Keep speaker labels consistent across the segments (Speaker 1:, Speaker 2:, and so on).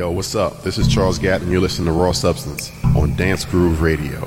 Speaker 1: Yo, what's up? This is Charles Gatt, and you're listening to Raw Substance on Dance Groove Radio.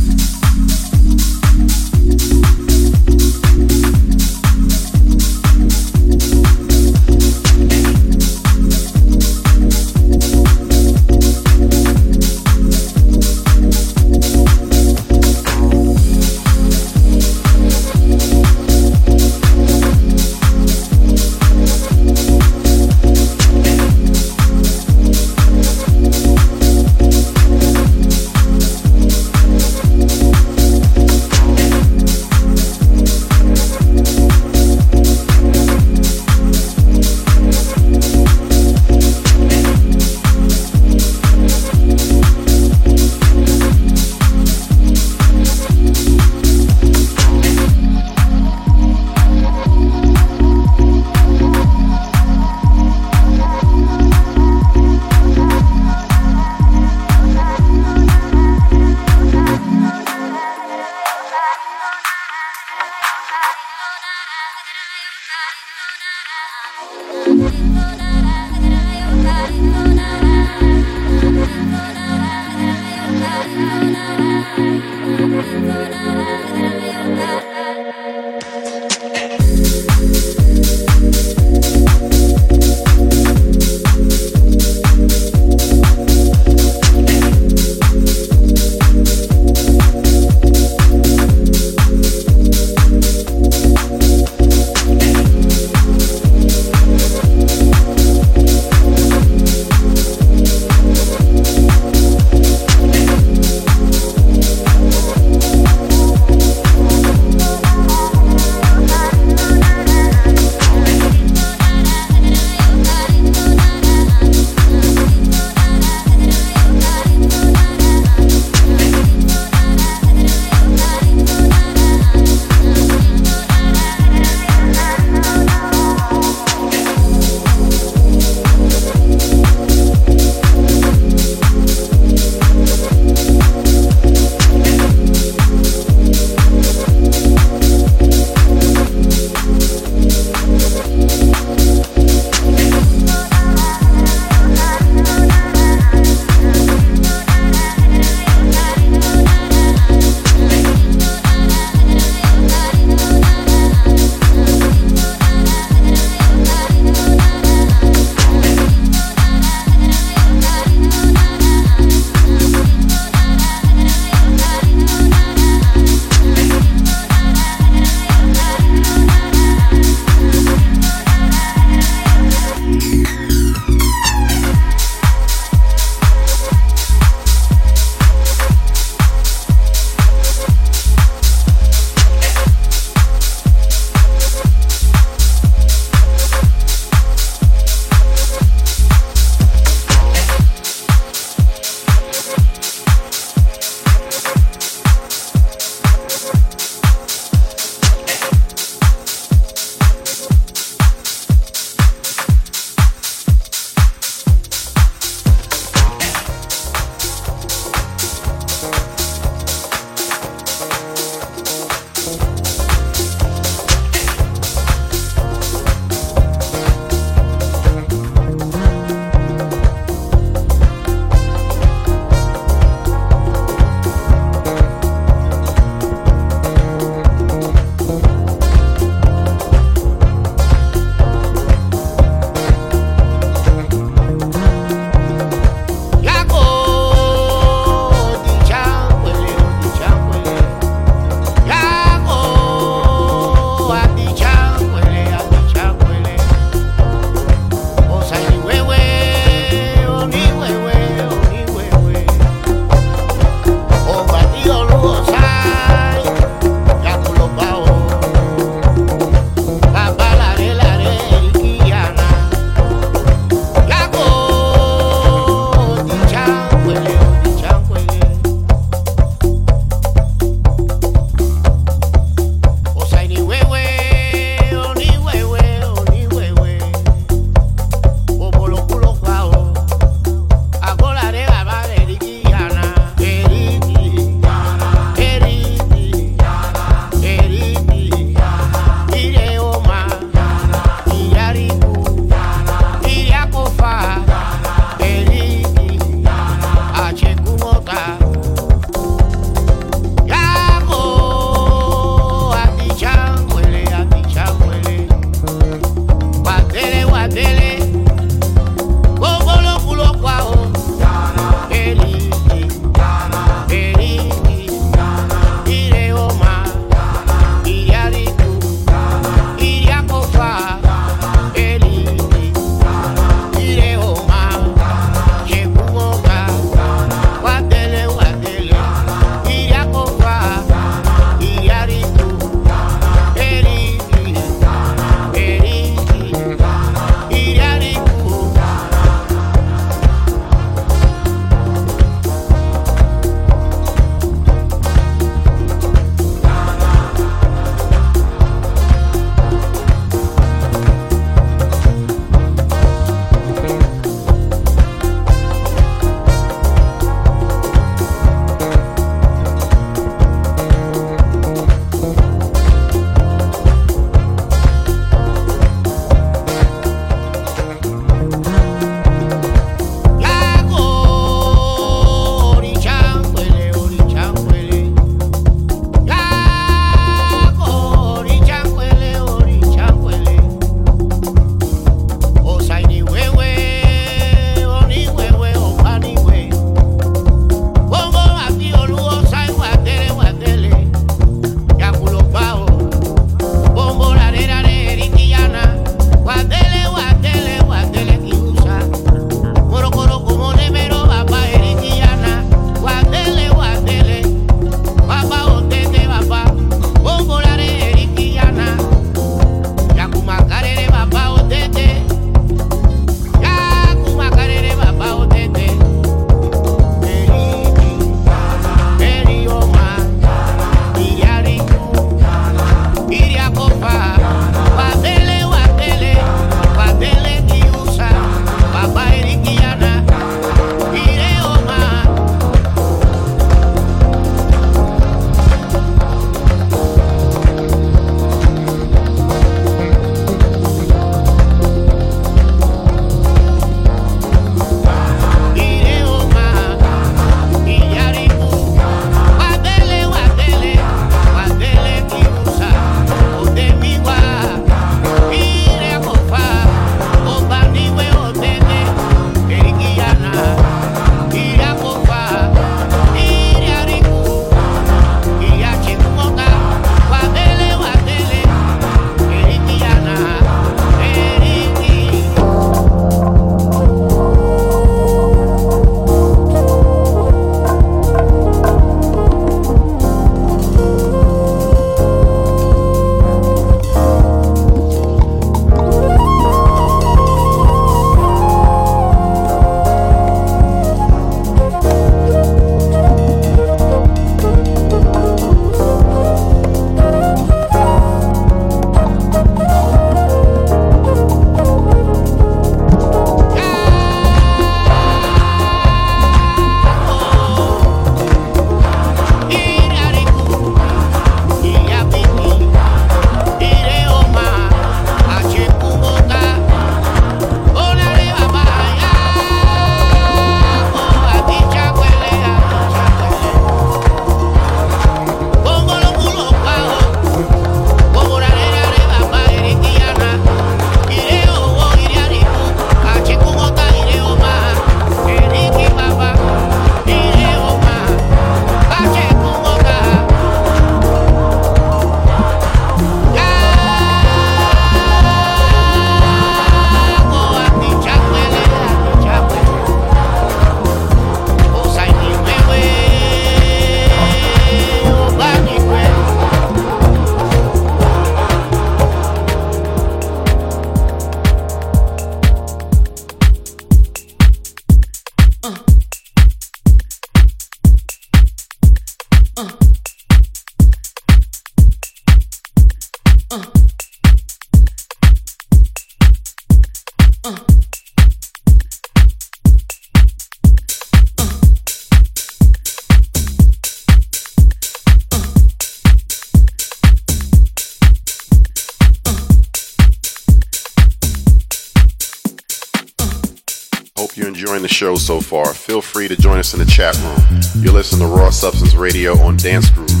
Speaker 1: You're enjoying the show so far, feel free to join us in the chat room. You're listening to Raw Substance Radio on Dance Groove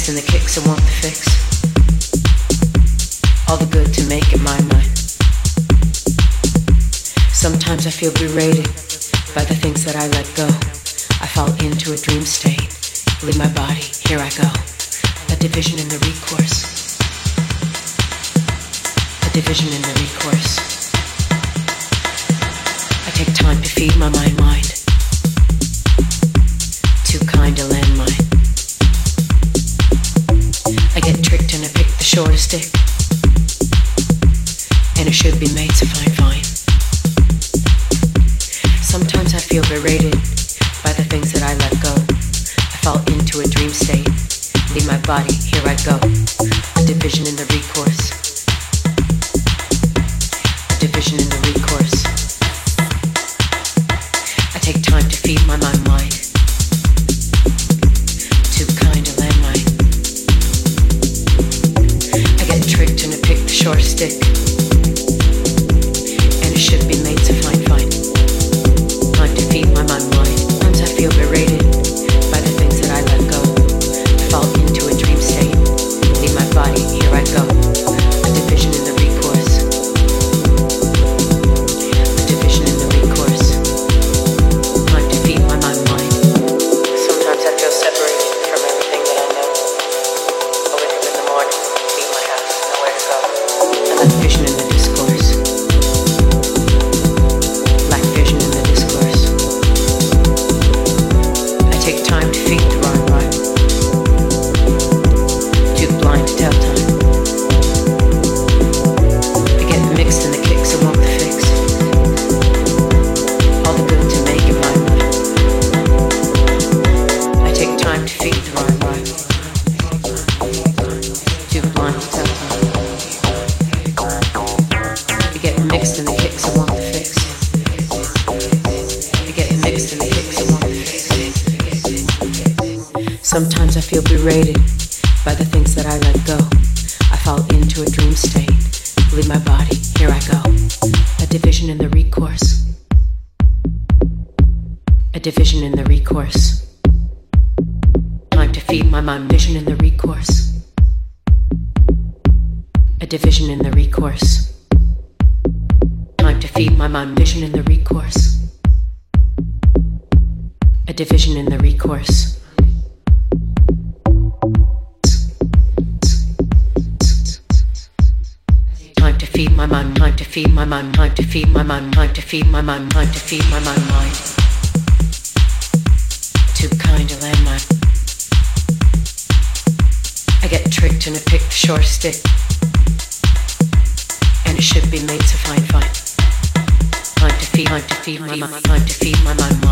Speaker 2: next and the kicks I want to fix. All the good to make it my mind. Sometimes I feel berated by the things that I let go. I fall into a dream state. Leave my body, here I go. A division in the recourse. A division in the recourse. I take time to feed my mind mind. sure to stick. And it should be made to find fine. Sometimes I feel berated by the things that I let go. I fall into a dream state. Leave my body, here I go. A division in the recourse. feed my mind, mind to feed my mind, mind. Too kind a landmine. I get tricked and I pick the short stick, and it should be made to find fight. Mind to feed, mind to feed my mind, mind to feed my mind.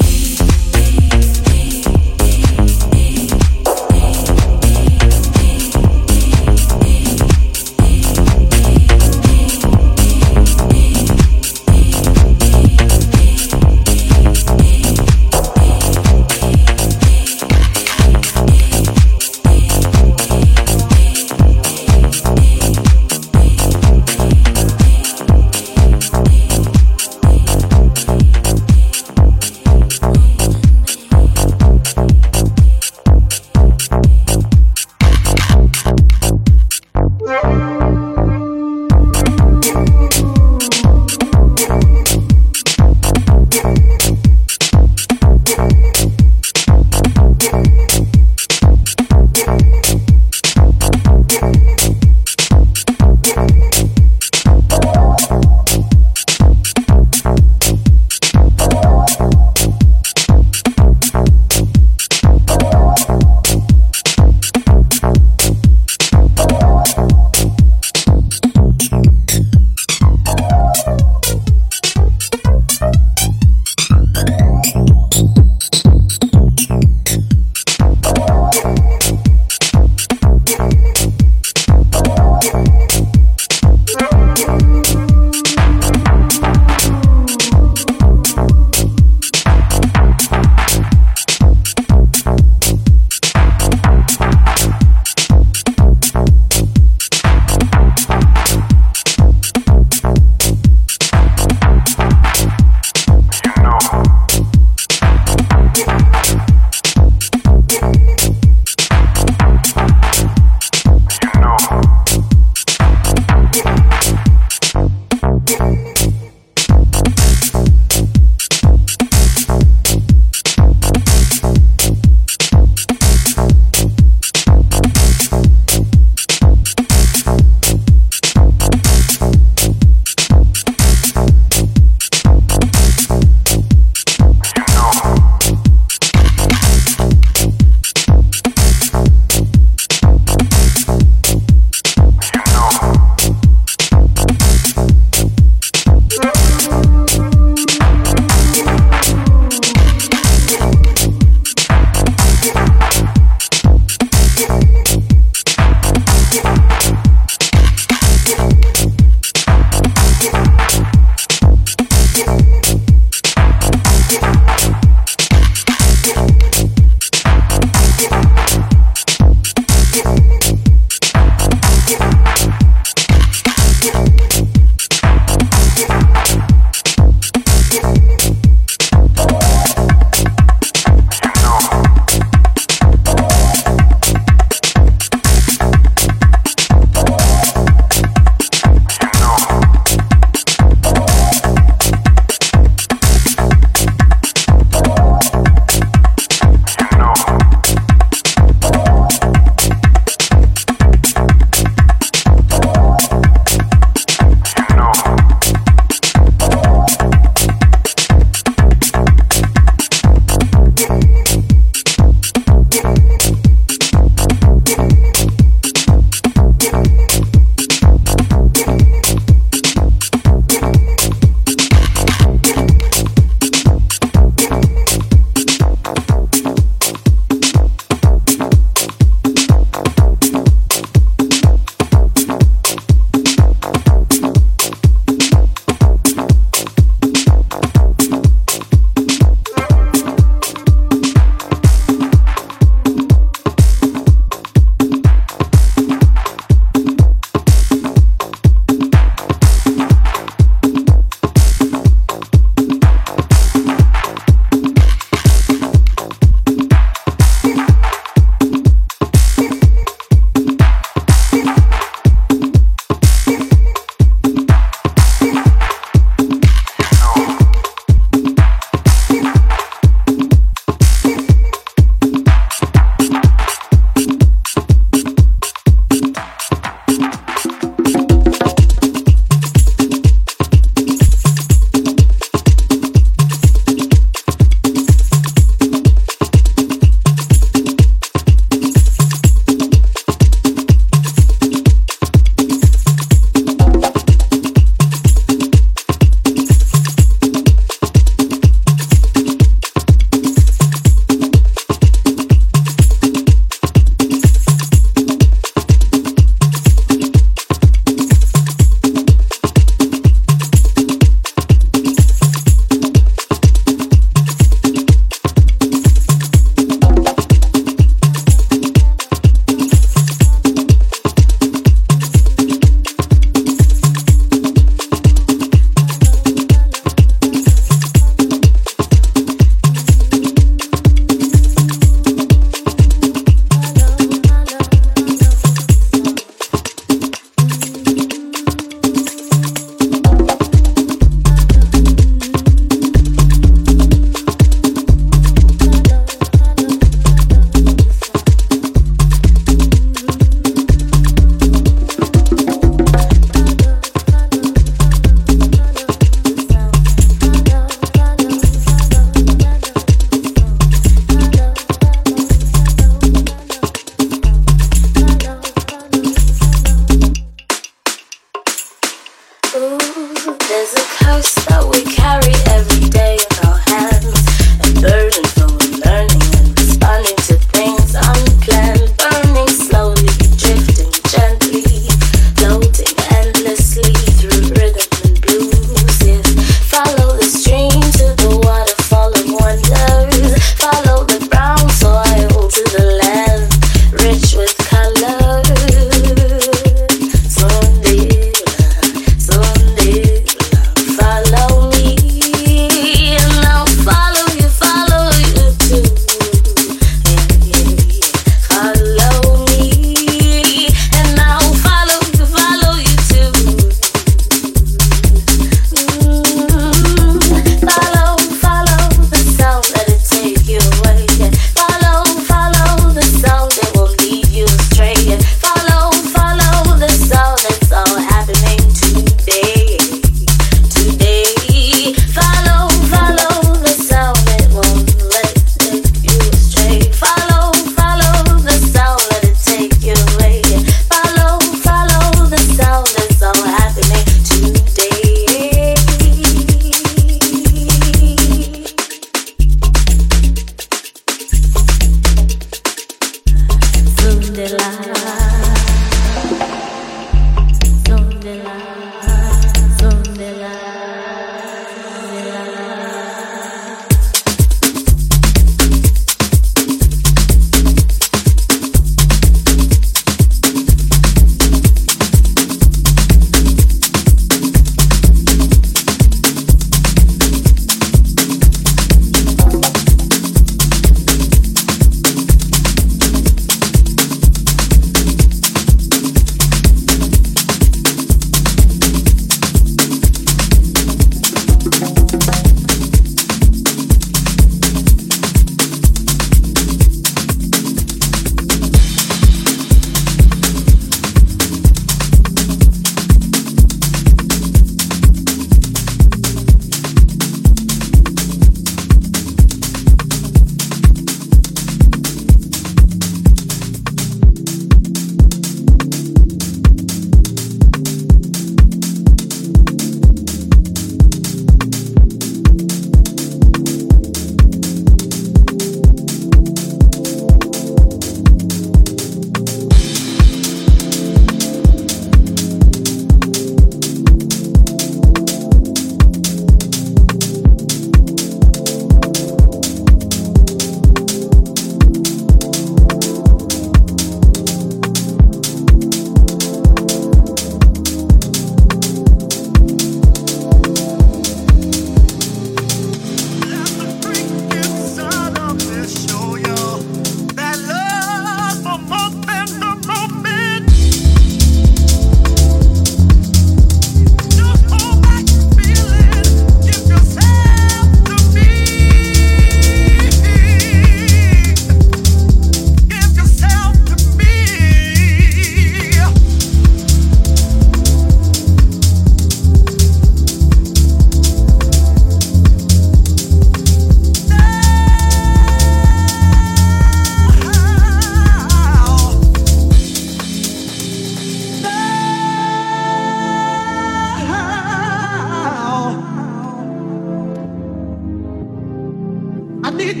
Speaker 3: For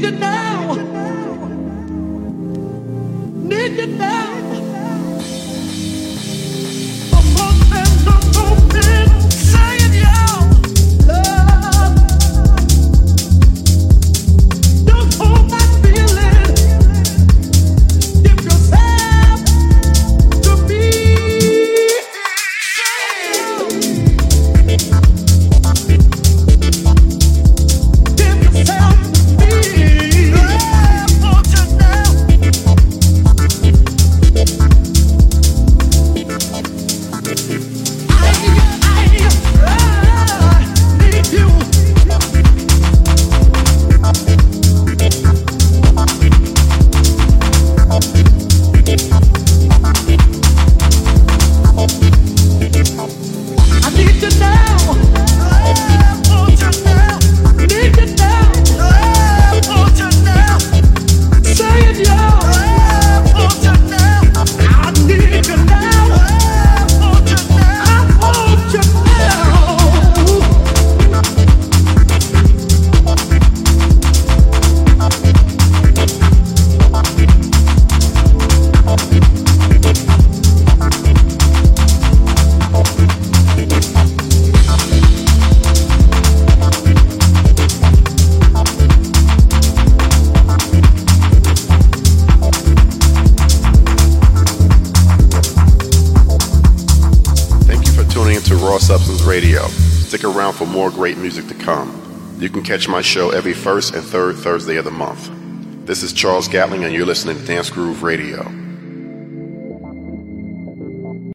Speaker 3: catch my show every first and third Thursday of the month. This is Charles Gatling, and you're listening to Dance Groove Radio.